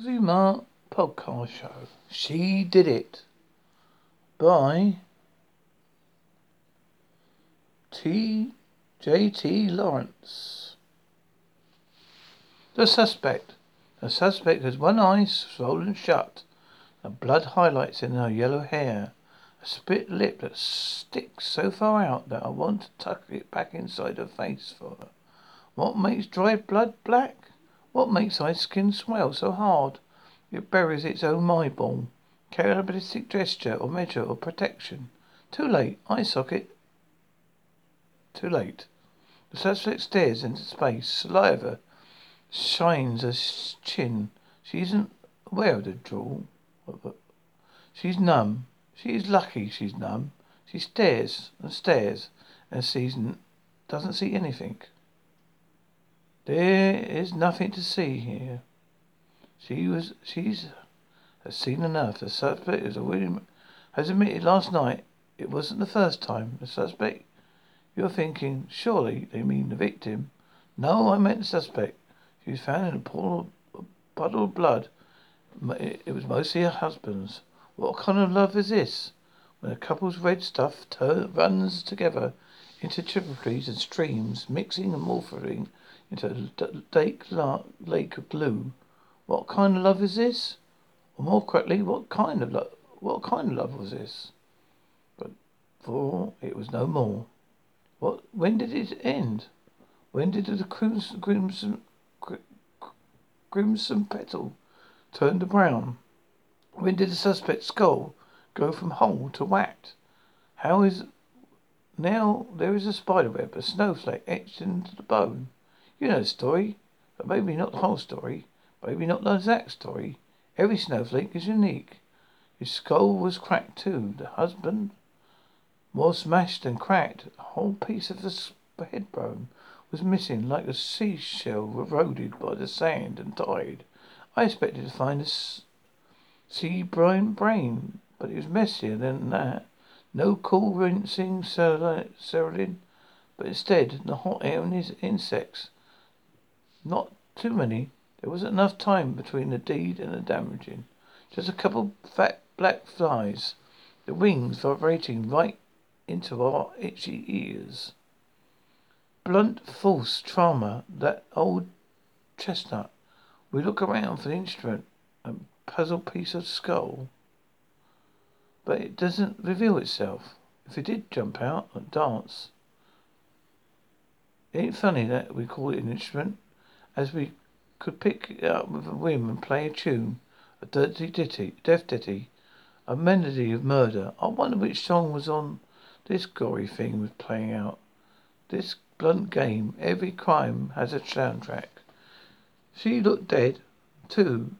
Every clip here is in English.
Zuma podcast show. She did it. By T. J. T. Lawrence. The suspect. The suspect has one eye swollen shut, and blood highlights in her yellow hair. A split lip that sticks so far out that I want to tuck it back inside her face for her. What makes dried blood black? What makes eye skin swell so hard it buries its own eyeball? Cannibalistic gesture or measure of protection. Too late. Eye socket. Too late. The suspect stares into space. Saliva shines her chin. She isn't aware of the drool. She's numb. She is lucky she's numb. She stares and stares and sees n- doesn't see anything. There is nothing to see here. She was she's has seen enough. The suspect is a already has admitted last night it wasn't the first time. The suspect you're thinking, surely they mean the victim. No, I meant the suspect. She was found in a pool of puddle of blood. It was mostly her husband's. What kind of love is this? When a couple's red stuff tur- runs together into tributaries and streams, mixing and morphing into a lake, lake of blue. What kind of love is this? Or more correctly, what kind of love? What kind of love was this? But for it was no more. What? When did it end? When did the crimson, crimson, crimson petal turn to brown? When did the suspect's skull go from whole to whacked? How is now there is a spiderweb, a snowflake etched into the bone. You know the story, but maybe not the whole story. Maybe not the exact story. Every snowflake is unique. His skull was cracked too. The husband, more smashed than cracked. A whole piece of the head bone was missing, like a seashell eroded by the sand and tide. I expected to find a sea brine brain, but it was messier than that. No cool rinsing saline, but instead the hot air and his insects. Not too many. There wasn't enough time between the deed and the damaging. Just a couple fat black flies, the wings vibrating right into our itchy ears. Blunt false trauma, that old chestnut. We look around for the instrument, a puzzle piece of skull. But it doesn't reveal itself. If it did jump out and dance, it ain't funny that we call it an instrument, as we could pick up with a whim and play a tune, a dirty ditty, death ditty, a melody of murder. I wonder which song was on this gory thing was playing out. This blunt game, every crime has a soundtrack. She looked dead, too,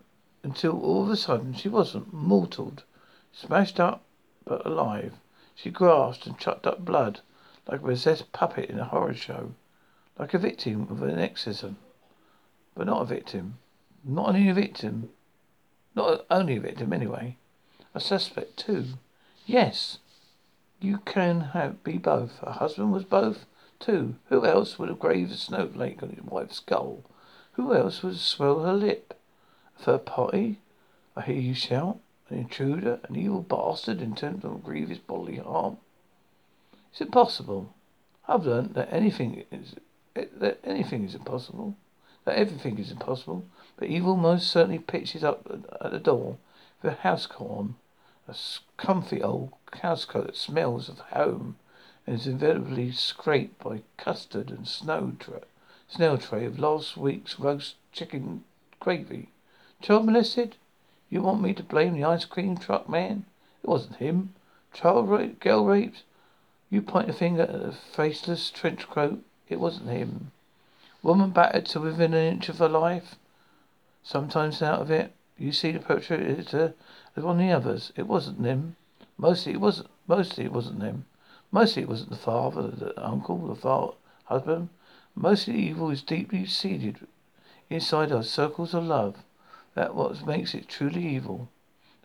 until all of a sudden she wasn't. Mortaled. Smashed up, but alive. She grasped and chucked up blood, like a possessed puppet in a horror show. Like a victim of an exorcism. But not a victim. Not only a victim. Not only a victim, anyway. A suspect, too. Yes. You can have be both. Her husband was both, too. Who else would have graved a snowflake on his wife's skull? Who else would swell her lip? A third party? I hear you shout. An intruder, an evil bastard intent on grievous bodily harm. Is it possible? I've learnt that anything is that anything is impossible, that everything is impossible. But evil most certainly pitches up at the door with a housecoat on, a comfy old housecoat that smells of home and is inevitably scraped by custard and snow tra- snail tray of last week's roast chicken gravy. Child molested? You want me to blame the ice cream truck man? It wasn't him. Child rape, girl raped? You point a finger at the faceless trench coat. It wasn't him. Woman battered to within an inch of her life. Sometimes out of it, you see the perpetrator as one uh, of the others. It wasn't him. Mostly it wasn't. Mostly it wasn't him. Mostly it wasn't the father, the uncle, the father, husband. Mostly evil is deeply seated inside our circles of love. That what makes it truly evil.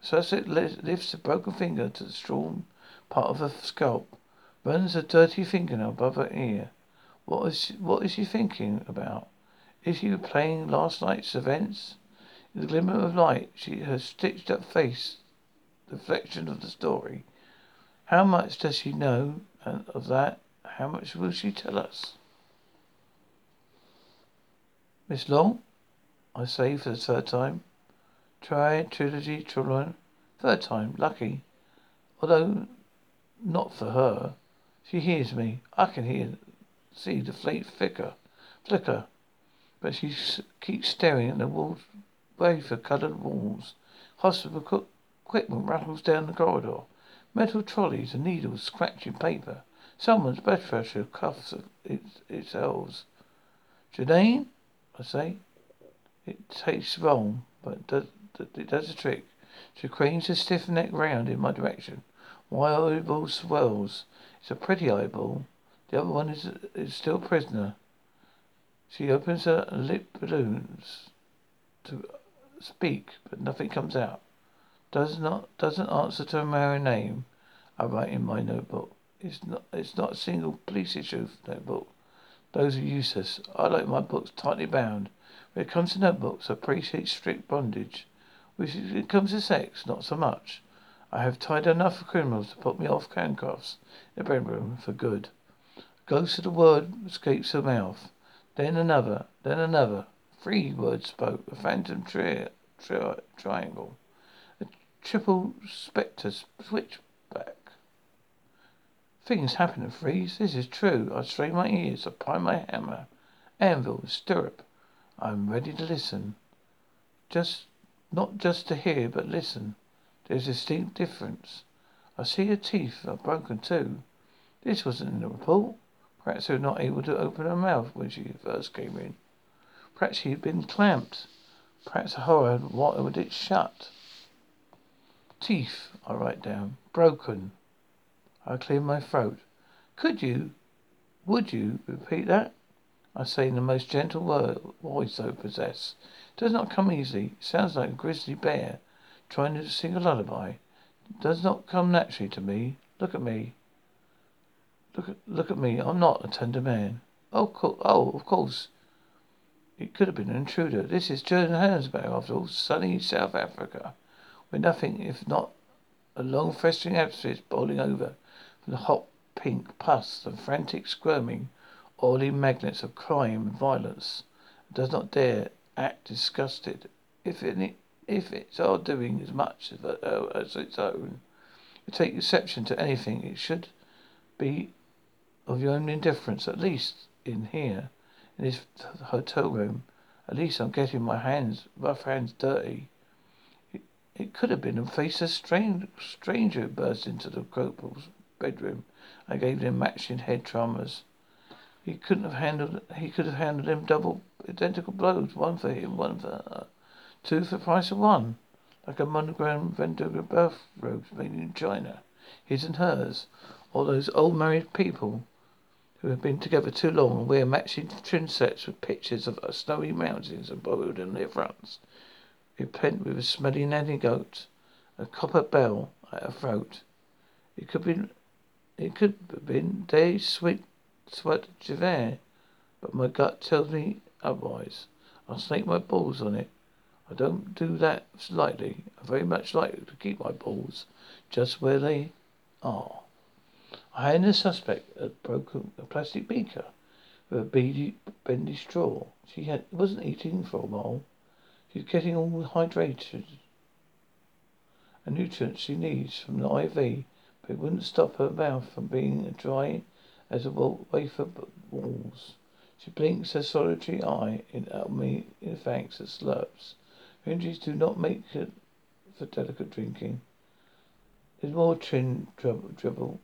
The suspect lifts a broken finger to the strong part of her scalp, runs a dirty fingernail above her ear. What is what is she thinking about? Is she replaying last night's events? In the glimmer of light, she her stitched up face, reflection of the story. How much does she know of that? How much will she tell us? Miss Long, I say for the third time. Try trilogy, children. Third time, lucky. Although not for her. She hears me. I can hear, see the flame flicker, flicker. But she keeps staring at the walls, wafer coloured walls. Hospital equipment rattles down the corridor. Metal trolleys and needles scratching paper. Someone's blood pressure cuffs its, itself. Janine, I say. It tastes wrong, but does, it does the trick. She cranes her stiff neck round in my direction. My eyeball swells. It's a pretty eyeball. The other one is, is still prisoner. She opens her lip balloons to speak, but nothing comes out. Does not doesn't answer to married name. I write in my notebook. It's not it's not a single police issue notebook. Those are useless. I like my books tightly bound. When it comes to notebooks, I appreciate strict bondage. When it comes to sex, not so much. I have tied enough criminals to put me off handcuffs in the bedroom for good. Ghost of the word escapes her mouth. Then another, then another. Three words spoke. A phantom tri- tri- triangle. A triple spectre switchback. Things happen to Freeze. This is true. I strain my ears. I pry my hammer. Anvil, stirrup. I am ready to listen. Just, not just to hear, but listen. There's a distinct difference. I see her teeth are broken too. This wasn't in the report. Perhaps they were not able to open her mouth when she first came in. Perhaps she had been clamped. Perhaps the horror had wired it shut. Teeth, I write down. Broken. I clear my throat. Could you, would you repeat that? I say in the most gentle voice I possess. It does not come easily. It sounds like a grizzly bear trying to sing a lullaby. It does not come naturally to me. Look at me. Look at, look at me. I'm not a tender man. Oh, co- oh, of course. It could have been an intruder. This is Johannesburg, after all, sunny South Africa, where nothing, if not a long festering abscess boiling over from the hot pink pus and frantic squirming, oily magnets of crime and violence, does not dare act disgusted. If it, if it's our doing as much as, uh, as its own, take exception to anything. It should be of your own indifference, at least in here, in this hotel room. At least I'm getting my hands, rough hands, dirty. It, it could have been a faceless strange, stranger who burst into the corporal's bedroom. I gave him matching head traumas. He couldn't have handled. He could have handled them double, identical blows, one for him, one for her, two for the price of one, like a monogram Vendetta birth robes made in China, his and hers. All those old married people who have been together too long and wear matching trim sets with pictures of snowy mountains embroidered on their fronts. Repent with a smelly nanny goat, a copper bell at her throat. It could be, it could have been Day Sweet Sweat Javert, but my gut tells me otherwise. I'll snake my balls on it. I don't do that lightly. I very much like to keep my balls just where they are. I handed the suspect had broken a plastic beaker with a beady, bendy straw. She had wasn't eating for a while. She's getting all hydrated and nutrients she needs from the IV, but it wouldn't stop her mouth from being dry as a wafer walls. She blinks her solitary eye in at me in thanks and slurps. Her injuries do not make it for delicate drinking. There's more trin dribble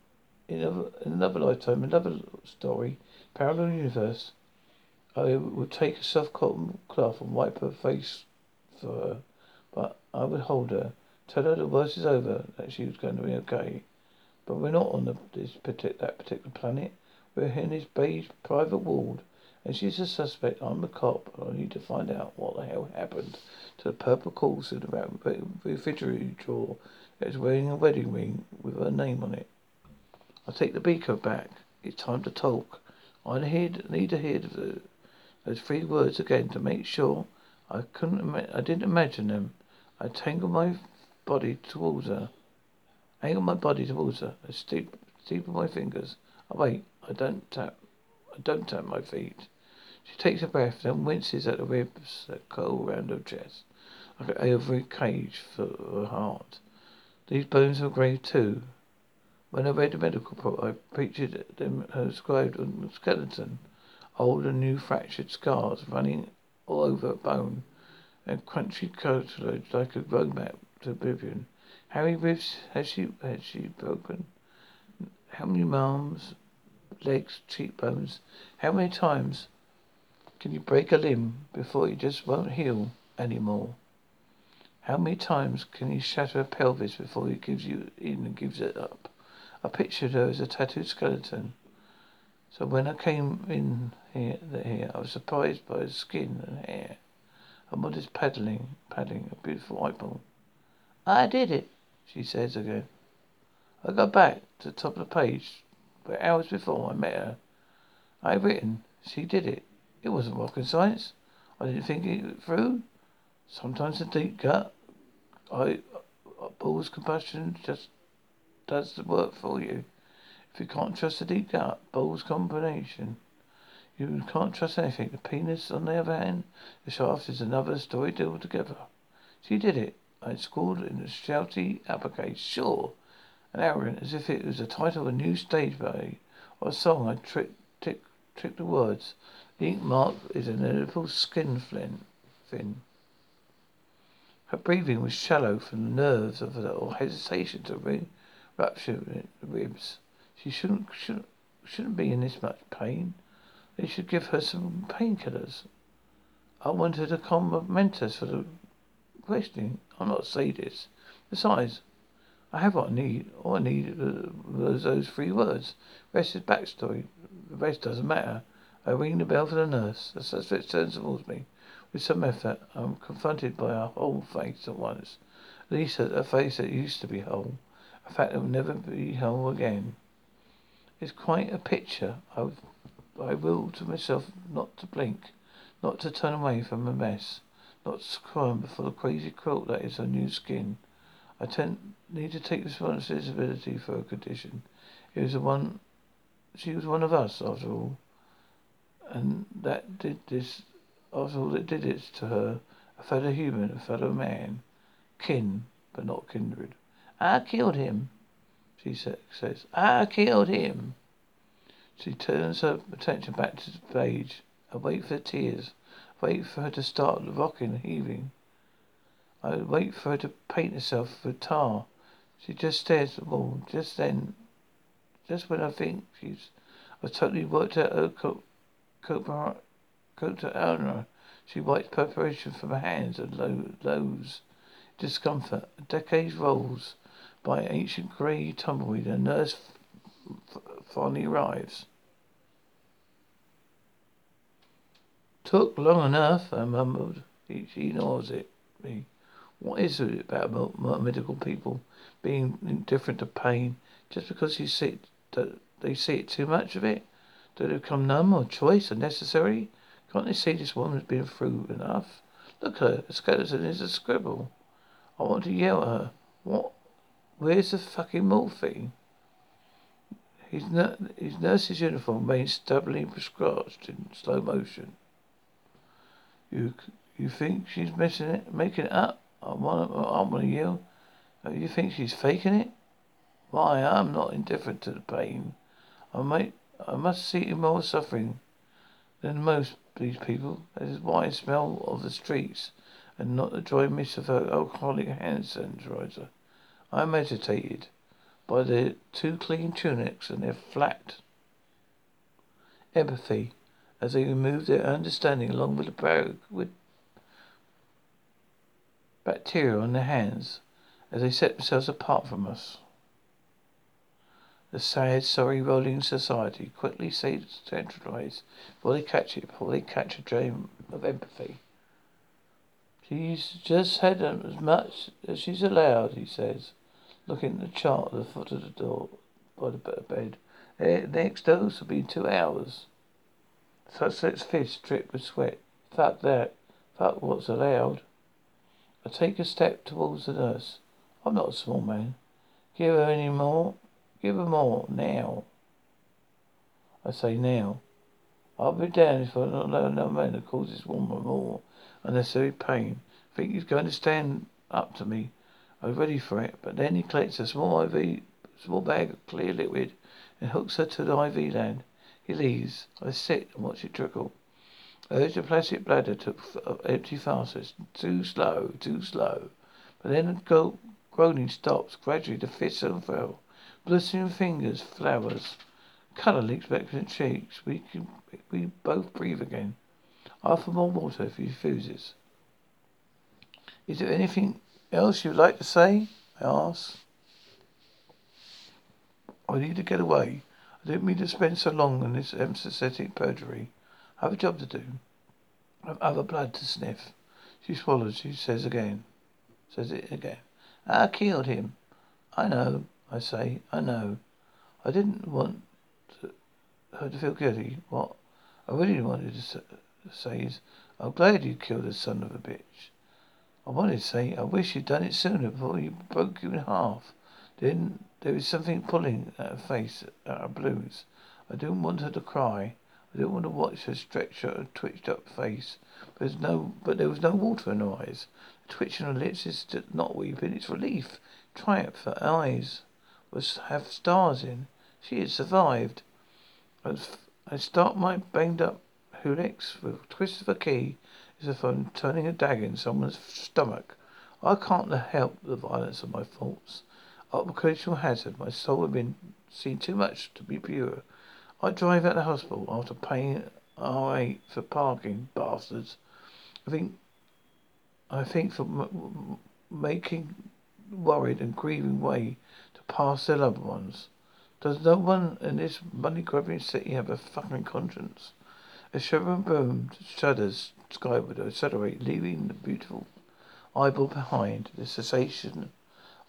in, a, in another lifetime, another story, parallel universe, I would take a soft cotton cloth and wipe her face for her, but I would hold her, tell her the worst is over, that she was going to be okay. But we're not on the, this that particular planet. We're in his beige private ward, and she's a suspect. I'm a cop, and I need to find out what the hell happened to the purple corset the refrigerator drawer that is wearing a wedding ring with her name on it. I take the beaker back. It's time to talk. I need to hear the, those three words again to make sure I couldn't. I didn't imagine them. I tangled my body towards her. Angled my body towards her. I steep, steep my fingers. I wait. I don't tap. I don't tap my feet. She takes a breath, then winces at the ribs that curl round her chest, like an ivory cage for her heart. These bones are grey too. When I read the medical report, I pictured them uh, described on the skeleton. Old and new fractured scars running all over bone, and crunchy cartilage like a roadmap to oblivion. How many ribs has she has she broken? How many arms, legs, cheekbones? How many times can you break a limb before it just won't heal anymore? How many times can you shatter a pelvis before it gives you in and gives it up? I pictured her as a tattooed skeleton. So when I came in here, here, I was surprised by her skin and hair. A modest paddling, padding, a beautiful eyeball. I did it, she says again. I go back to the top of the page where hours before I met her. I have written, she did it. It wasn't rocket science. I didn't think it through. Sometimes the deep gut, I, uh, balls combustion just does the work for you. If you can't trust the deep gut, balls combination. You can't trust anything. The penis, on the other hand, the shaft is another story altogether. She did it. I scored in a shouty uppercase, sure, and arrogant, as if it was the title of a new stage play or a song. I tricked, trick, tricked the words. The ink mark is an inevitable skin flint, fin. Her breathing was shallow from the nerves of her or hesitation to ring, rupture the ribs. She shouldn't, shouldn't, shouldn't be in this much pain. They should give her some painkillers. I wanted to compliment us for the questioning. I'm not sadist. Besides, I have what I need. All I need was those three words. The rest is backstory. The rest doesn't matter. I ring the bell for the nurse. The suspect turns towards me. With some effort, I'm confronted by her whole face at once. Lisa, a face that used to be whole. A fact that will never be whole again. It's quite a picture. I, I will to myself not to blink, not to turn away from a mess, not to squirm before the crazy quilt that is her new skin. I tend, need to take responsibility for her condition. It was the one, she was one of us, after all. And that did this, after all, that did it to her. A fellow human, a fellow man. Kin, but not kindred. I killed him she says. I killed him. She turns her attention back to the page. I wait for tears. Wait for her to start rocking heaving. I wait for her to paint herself with tar. She just stares at the wall. Just then, just when I think she's, I've totally worked out her coat, coat, coat to owner. She wipes preparation from her hands and lo- lows. Discomfort. Decades rolls by ancient grey tumbleweed, a nurse finally arrives. Took long enough, I mumbled. She, ignores it. Me. What is it about medical people being indifferent to pain just because you see it, they see it too much of it? Do they become numb or choice unnecessary? Can't they see this woman's been through enough? Look at her. The skeleton is a scribble. I want to yell at her. What Where's the fucking morphine? His, his nurse's uniform remains stubbornly scratched in slow motion. You you think she's missing it, making it up? I want I want to yell. Oh, you think she's faking it? Why, I'm not indifferent to the pain. I might I must see more suffering than most these people. That is why I smell of the streets and not the dry mist of her alcoholic hand sanitizer. I meditated by their two clean tunics and their flat empathy as they removed their understanding along with the bag with bacteria on their hands as they set themselves apart from us. The sad, sorry rolling society quickly centralized before they catch it, before they catch a dream of empathy. She's just had as much as she's allowed, he says looking at the chart at the foot of the door by the bed. The next dose will be in two hours. Suspect's fist dripped with sweat. Fuck that. Fuck what's allowed. I take a step towards the nurse. I'm not a small man. Give her any more. Give her more. Now. I say now. I'll be damned if I don't know no man that causes this woman more unnecessary pain. Think he's going to stand up to me. I was ready for it, but then he collects a small IV, small bag of clear liquid and hooks her to the IV land. He leaves. I sit and watch it trickle. I urge the plastic bladder to uh, empty faster. Too slow, too slow. But then the groaning stops. Gradually the fist unfurl. Blistering fingers, flowers. Colour leaks back from the cheeks. We can, we both breathe again. I offer more water if he refuses. Is there anything else you'd like to say? I ask. I need to get away. I didn't mean to spend so long on this empathetic perjury. I have a job to do. I have other blood to sniff. She swallows. She says again. Says it again. I killed him. I know. I say. I know. I didn't want to, her to feel guilty. What I really wanted to say is, I'm glad you killed the son of a bitch. I wanted to say, I wish you'd done it sooner before you broke you in half. Then there was something pulling at her face, at her blues. I didn't want her to cry. I didn't want to watch her stretch her twitched up face. But there's no, but there was no water in her eyes. The twitch on her lips is not weeping. It's relief, triumph. Her eyes was have stars in. She had survived. I, I start my banged up Hilux with a twist of a key if I'm turning a dagger in someone's stomach. I can't help the violence of my thoughts. Occupational hazard. My soul had been seen too much to be pure. I drive out the hospital after paying R8 for parking, bastards. I think, I think for m- making worried and grieving way to pass their loved ones. Does no one in this money grabbing city have a fucking conscience? A shivering boom shudders skyward, accelerate, leaving the beautiful eyeball behind. The cessation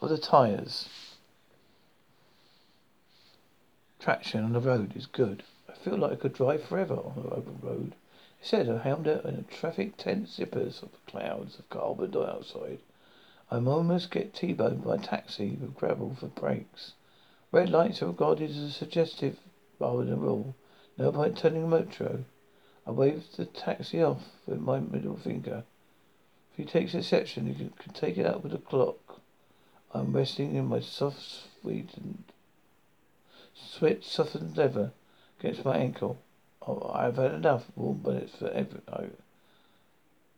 of the tires. Traction on the road is good. I feel like I could drive forever on the open road. Instead, I helmed out in a traffic tent zippers of clouds of carbon dioxide. I almost get T-boned by a taxi with gravel for brakes. Red lights are regarded as a suggestive rather than a rule. No point turning a metro. I waved the taxi off with my middle finger. If he takes exception, he can, take it up with a clock. I'm resting in my soft, sweet and sweat softened leather against my ankle. Oh, I've had enough warm bonnets for every, oh,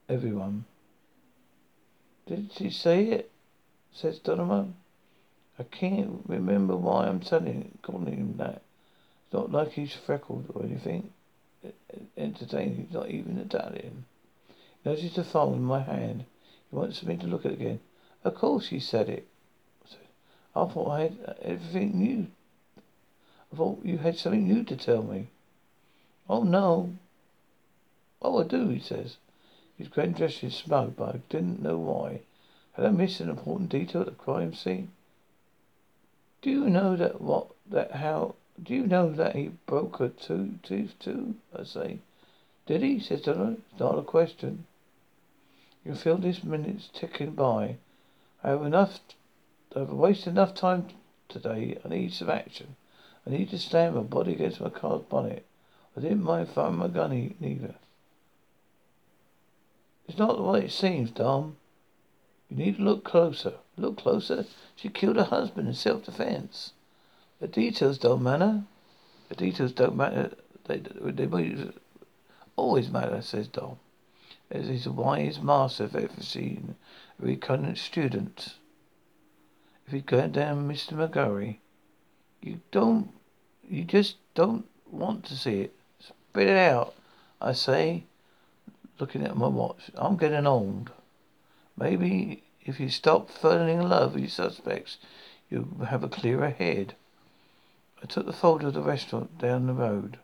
everyone. Did she say it? says Donovan. I can't remember why I'm telling, calling him that. It's not like he's freckled or anything entertaining. He's not even Italian. He noticed the phone in my hand. He wants me to look at it again. Of course he said it. I thought I had uh, everything new. I thought you had something new to tell me. Oh no. Oh, I do, he says. His grand gesture is smug, but I didn't know why. Had I missed an important detail at the crime scene? Do you know that what that how do you know that he broke her two tooth too? I say. Did he? says. It's not a question. You feel this minute's ticking by. I have enough I've wasted enough time today. I need some action. I need to slam my body against my car's bonnet. I didn't mind firing my gun neither. It's not what it seems, Dom. You need to look closer. Look closer? She killed her husband in self-defense. The details don't matter. The details don't matter. They, they always matter, says Dom. As he's a wise master ever seen, a recurrent student. If he's going down Mr. McGurry, you don't, you just don't want to see it. Spit it out, I say, looking at my watch. I'm getting old. Maybe if you stop falling in love with your suspects, you'll have a clearer head. I took the folder of the restaurant down the road.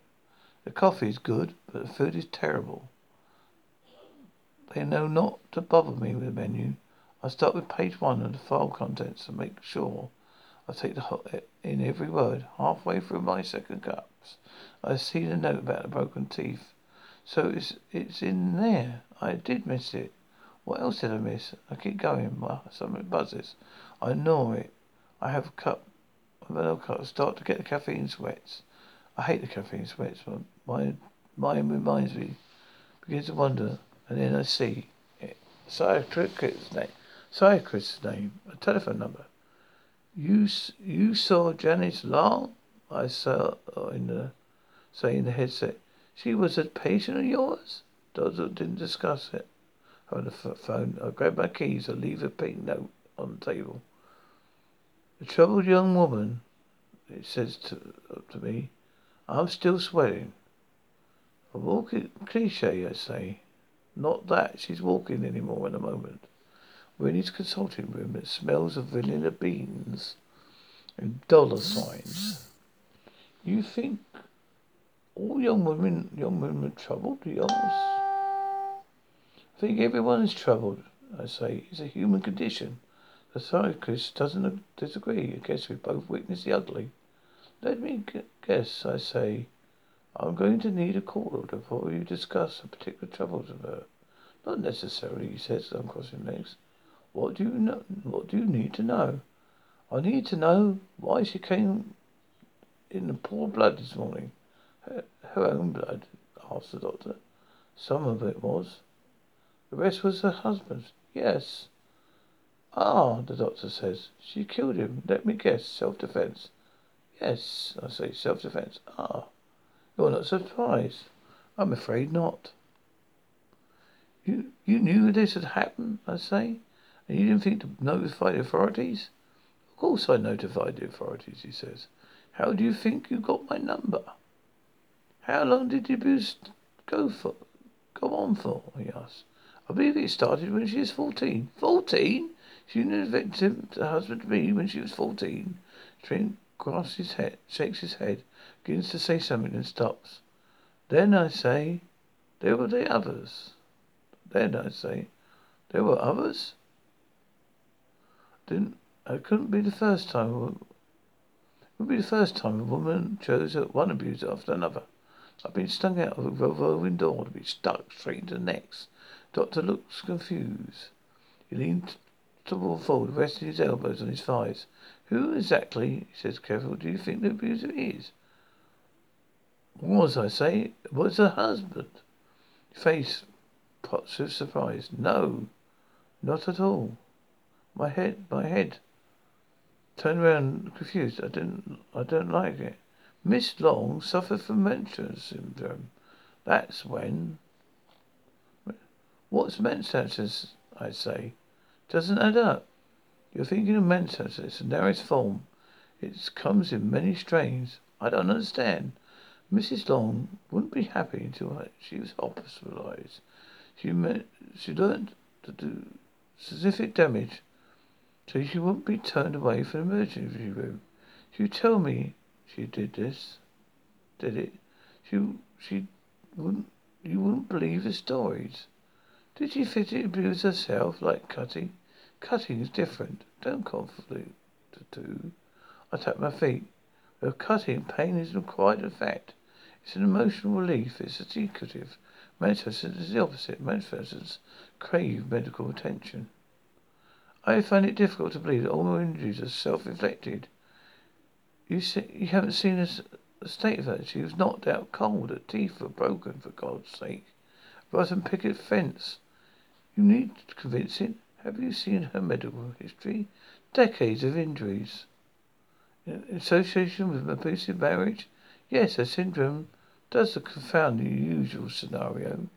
The coffee is good, but the food is terrible. They know not to bother me with the menu. I start with page one of the file contents and make sure I take the in every word. Halfway through my second cups, I see the note about the broken teeth. So it's it's in there. I did miss it. What else did I miss? I keep going. Well, something buzzes. I gnaw it. I have a cup. Cup. Start to get the caffeine sweats. I hate the caffeine sweats. My mind reminds me. Begins to wonder, and then I see it. Psychiatrist's name. Psychiatrist's name. A telephone number. You you saw Janice Long? I saw in the say in the headset. She was a patient of yours? Dozer didn't discuss it. On the phone, I grab my keys. I leave a pink note on the table. The troubled young woman, it says to, to me, I'm still sweating. A walking cliche, I say. Not that she's walking anymore in a moment. We're in his consulting room. It smells of vanilla beans and dollar signs. You think all young women, young women are troubled? He asks. I think everyone is troubled. I say it's a human condition. The psychiatrist doesn't disagree. I guess we both witness the ugly. Let me guess. I say. I'm going to need a court order before you discuss the particular troubles of her. Not necessarily, he says, uncrossing legs. What do you know? What do you need to know? I need to know why she came in the poor blood this morning. Her, her own blood? asked the doctor. Some of it was. The rest was her husband's. Yes. Ah, the doctor says. She killed him. Let me guess. Self-defense. Yes, I say self-defense. Ah. You're not surprised. I'm afraid not. You you knew this had happened, I say, and you didn't think to notify the authorities? Of course I notified the authorities, he says. How do you think you got my number? How long did the abuse go for? Go on for? He asks. I believe it started when she was fourteen. Fourteen? She knew the victim, the husband to me, when she was fourteen. Trent grasps his head, shakes his head, begins to say something and stops. Then I say, there were the others. Then I say, there were others? Didn't, it couldn't be the first time It would be the first time a woman chose one abuser after another. I've been stung out of a revolving door to be stuck straight into the next. Doctor looks confused. He leans forward, resting his elbows on his thighs. Who exactly, he says carefully, do you think the abuser is? Was, I say, was her husband? Face pots with surprise. No, not at all. My head, my head. Turn around confused. I didn't, I don't like it. Miss Long suffered from Munchausen syndrome. That's when. What's Munchausen? I say. Doesn't add up. You're thinking of Munchausen. It's the narrowest form. It comes in many strains. I don't understand. Mrs. Long wouldn't be happy until she was hospitalized. She met, she learned to do specific damage so she wouldn't be turned away from the emergency room. She tell me she did this, did it. She she wouldn't you wouldn't believe the stories. Did she physically abuse herself like cutting? Cutting is different. Don't conflict the two. I tap my feet. With cutting, pain isn't quite a fact. It's an emotional relief. It's a secretive. Manifestors is the opposite. Manifestors crave medical attention. I find it difficult to believe that all my injuries are self-inflicted. You see, you haven't seen a, state of her. She was knocked out cold. Her teeth were broken, for God's sake. Rotten picket fence. You need convincing. Have you seen her medical history? Decades of injuries. In association with abusive marriage? Yes, her syndrome does confound the usual scenario.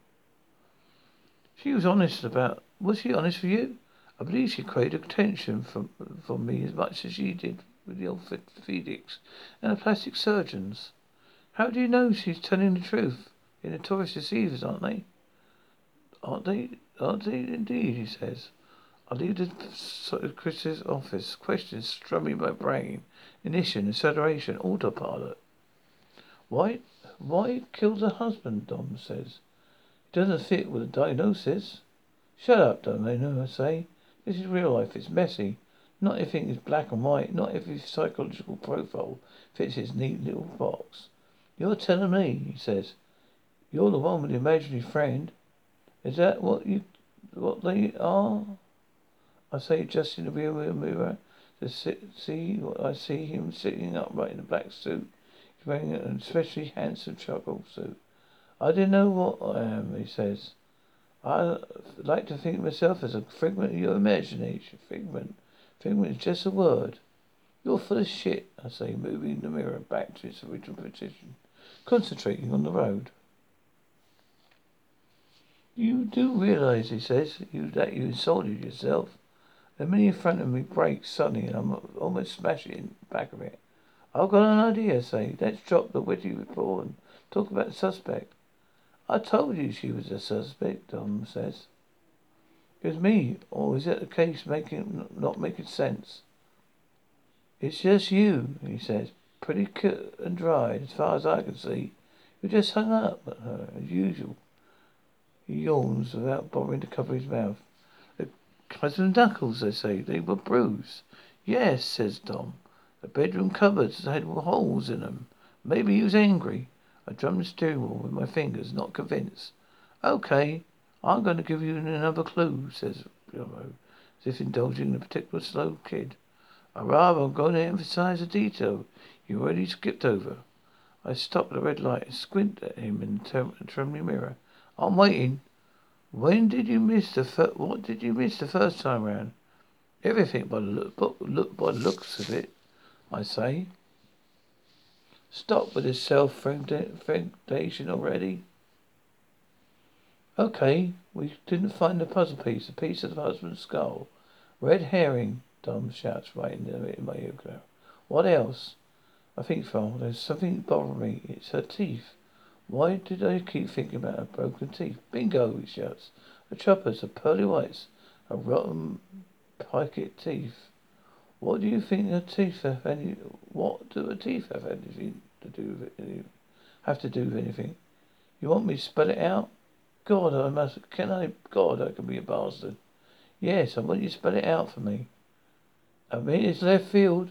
She was honest about. Was she honest with you? I believe she craved attention from from me as much as she did with the orthopedics and the plastic surgeons. How do you know she's telling the truth? They're notorious deceivers, aren't they? Aren't they? Oh, Aren't they indeed? He says. I leave the Chris's office. Questions strumming my brain. Ignition, acceleration, autopilot. Why why kill the husband, Dom says. It doesn't fit with the diagnosis. Shut up, Domino, I say. This is real life. It's messy. Not everything is black and white. Not every psychological profile fits its neat little box. You're telling me, he says. You're the one with the imaginary friend. Is that what you, what they are? I say, just in the rear mirror, to sit, see what I see him sitting upright in a black suit. He's wearing an especially handsome charcoal suit. I don't know what I am, he says. I like to think of myself as a figment of your imagination. Figment. Figment is just a word. You're full of shit, I say, moving the mirror back to its original position, concentrating on the road. You do realize, he says, you that you insulted yourself. The minute in front of me breaks suddenly and I'm almost smashing in the back of it. I've got an idea, say. Let's drop the witty report and talk about the suspect. I told you she was a suspect, Dom says. It was me, or is it the case making not making sense? It's just you, he says, pretty cut and dried, as far as I can see. You just hung up at her, as usual. He yawns without bothering to cover his mouth. The cousin knuckles, they say. They were bruised. Yes, says Dom. The bedroom cupboards had holes in them. Maybe he was angry. I drummed the steering wheel with my fingers, not convinced. Okay, I'm going to give you another clue, says Bilbo, as if indulging in a particular slow kid. I rather I'm going to emphasize a detail you already skipped over. I stopped the red light and squint at him in the trembling mirror. I'm waiting. When did you miss the fir- what did you miss the first time round? Everything by the look, look by the looks of it, I say. Stop with this self-foundation already. Okay, we didn't find the puzzle piece, the piece of the husband's skull. Red herring, Dom shouts right in, the, my ear. What else? I think, Phil, there's something bothering me. It's her teeth. Why did I keep thinking about her broken teeth? Bingo, he shouts. The choppers, the pearly whites, her rotten pike teeth. What do you think her teeth have any? What do her teeth have anything to do with any, have to do with anything? You want me to spell it out? God, I must. Can I? God, I can be a bastard. Yes, I want you to spell it out for me. I mean, it's left field.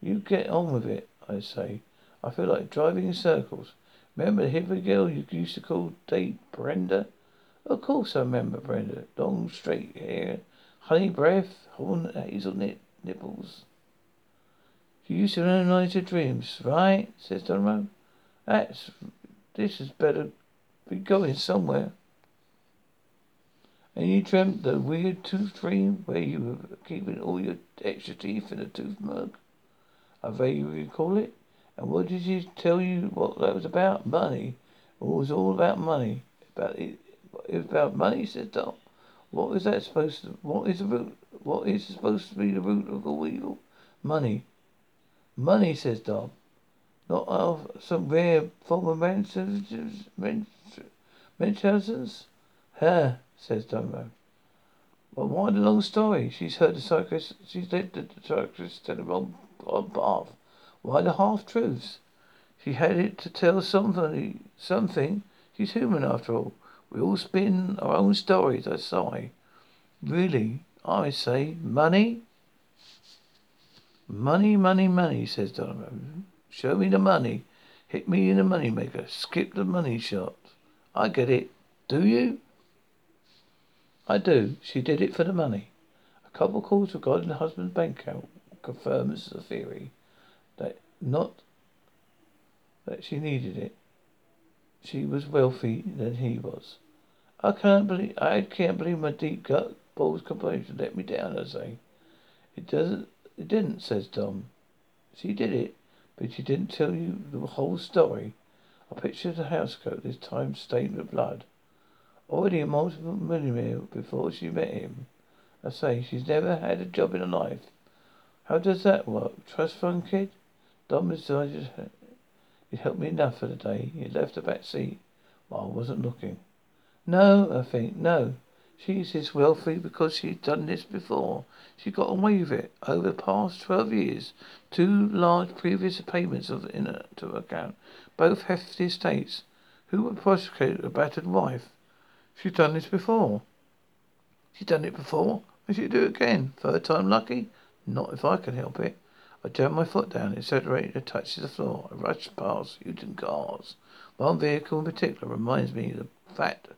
You get on with it, I say. I feel like driving in circles. Remember the hippie girl you used to call date Brenda? Of course I remember Brenda. Long straight hair, honey breath, horn hazelnut nipples. She used to analyze her dreams, right? says Donovan. That's this is better be going somewhere. And you dreamt the weird tooth dream where you were keeping all your extra teeth in a tooth mug? I vaguely recall it. And what did she tell you what that was about? Money. It was all about money. About it, it was about money, said Dom. What is that supposed to? What is the root? What is supposed to be the root of all evil? Money. Money, says Dom. Not of some rare form of Munchausen's? Her, says Dom. Well, why the long story? She's heard the psychiatrist, she's led the psychiatrist to the wrong path. Why the half truths? She had it to tell somebody something. She's human after all. We all spin our own stories, I sigh. Really, I say, money? Money, money, money, says Donovan. Show me the money. Hit me in the money maker. Skip the money shot. I get it. Do you? I do. She did it for the money. A couple calls regarding the husband's bank account confirms the theory not that she needed it. She was wealthy than he was. I can't believe I can't believe my deep gut balls to let me down, I say. It doesn't it didn't, says Tom. She did it, but she didn't tell you the whole story. I pictured the housecoat this time stained with blood. Already a multiple millionaire before she met him. I say, she's never had a job in her life. How does that work? Trust fund kid? Don decided it helped me enough for the day. He left the back seat while I wasn't looking. No, I think, no. She's this wealthy because she's done this before. She got away with it over the past twelve years. Two large previous payments of in her, to her account, both hefty estates. Who would prosecute a battered wife? She's done this before. She's done it before, and she'll do it again. Third time lucky? Not if I can help it. I jammed my foot down. It accelerated and touches the floor. I rushed past Hooting cars. One vehicle in particular reminds me of the fat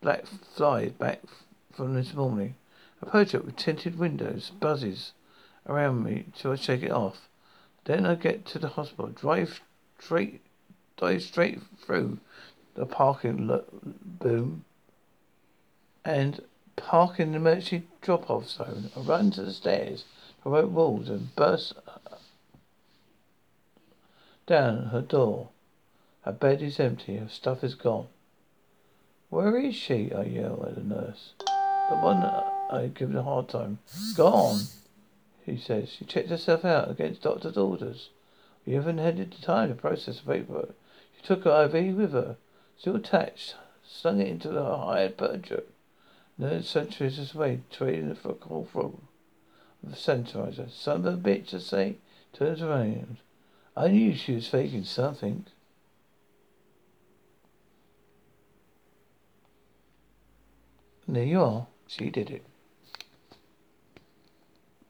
black fly back from this morning. A Peugeot with tinted windows buzzes around me till I shake it off. Then I get to the hospital, drive straight, dive straight through the parking lo- boom, and park in the emergency drop-off zone. I run to the stairs, provoke walls, and burst down her door. Her bed is empty. Her stuff is gone. Where is she? I yell at the nurse. The one I give a hard time. Gone, he says. She checked herself out against doctor's orders. We haven't had the time to process the paperwork. She took her IV with her, still attached, slung it into the hired Peugeot. Nurse sentries us away, trading for a call from the sanitizer. Son of a bitch, I say, turns around. I knew she was faking something. And there you are. She did it.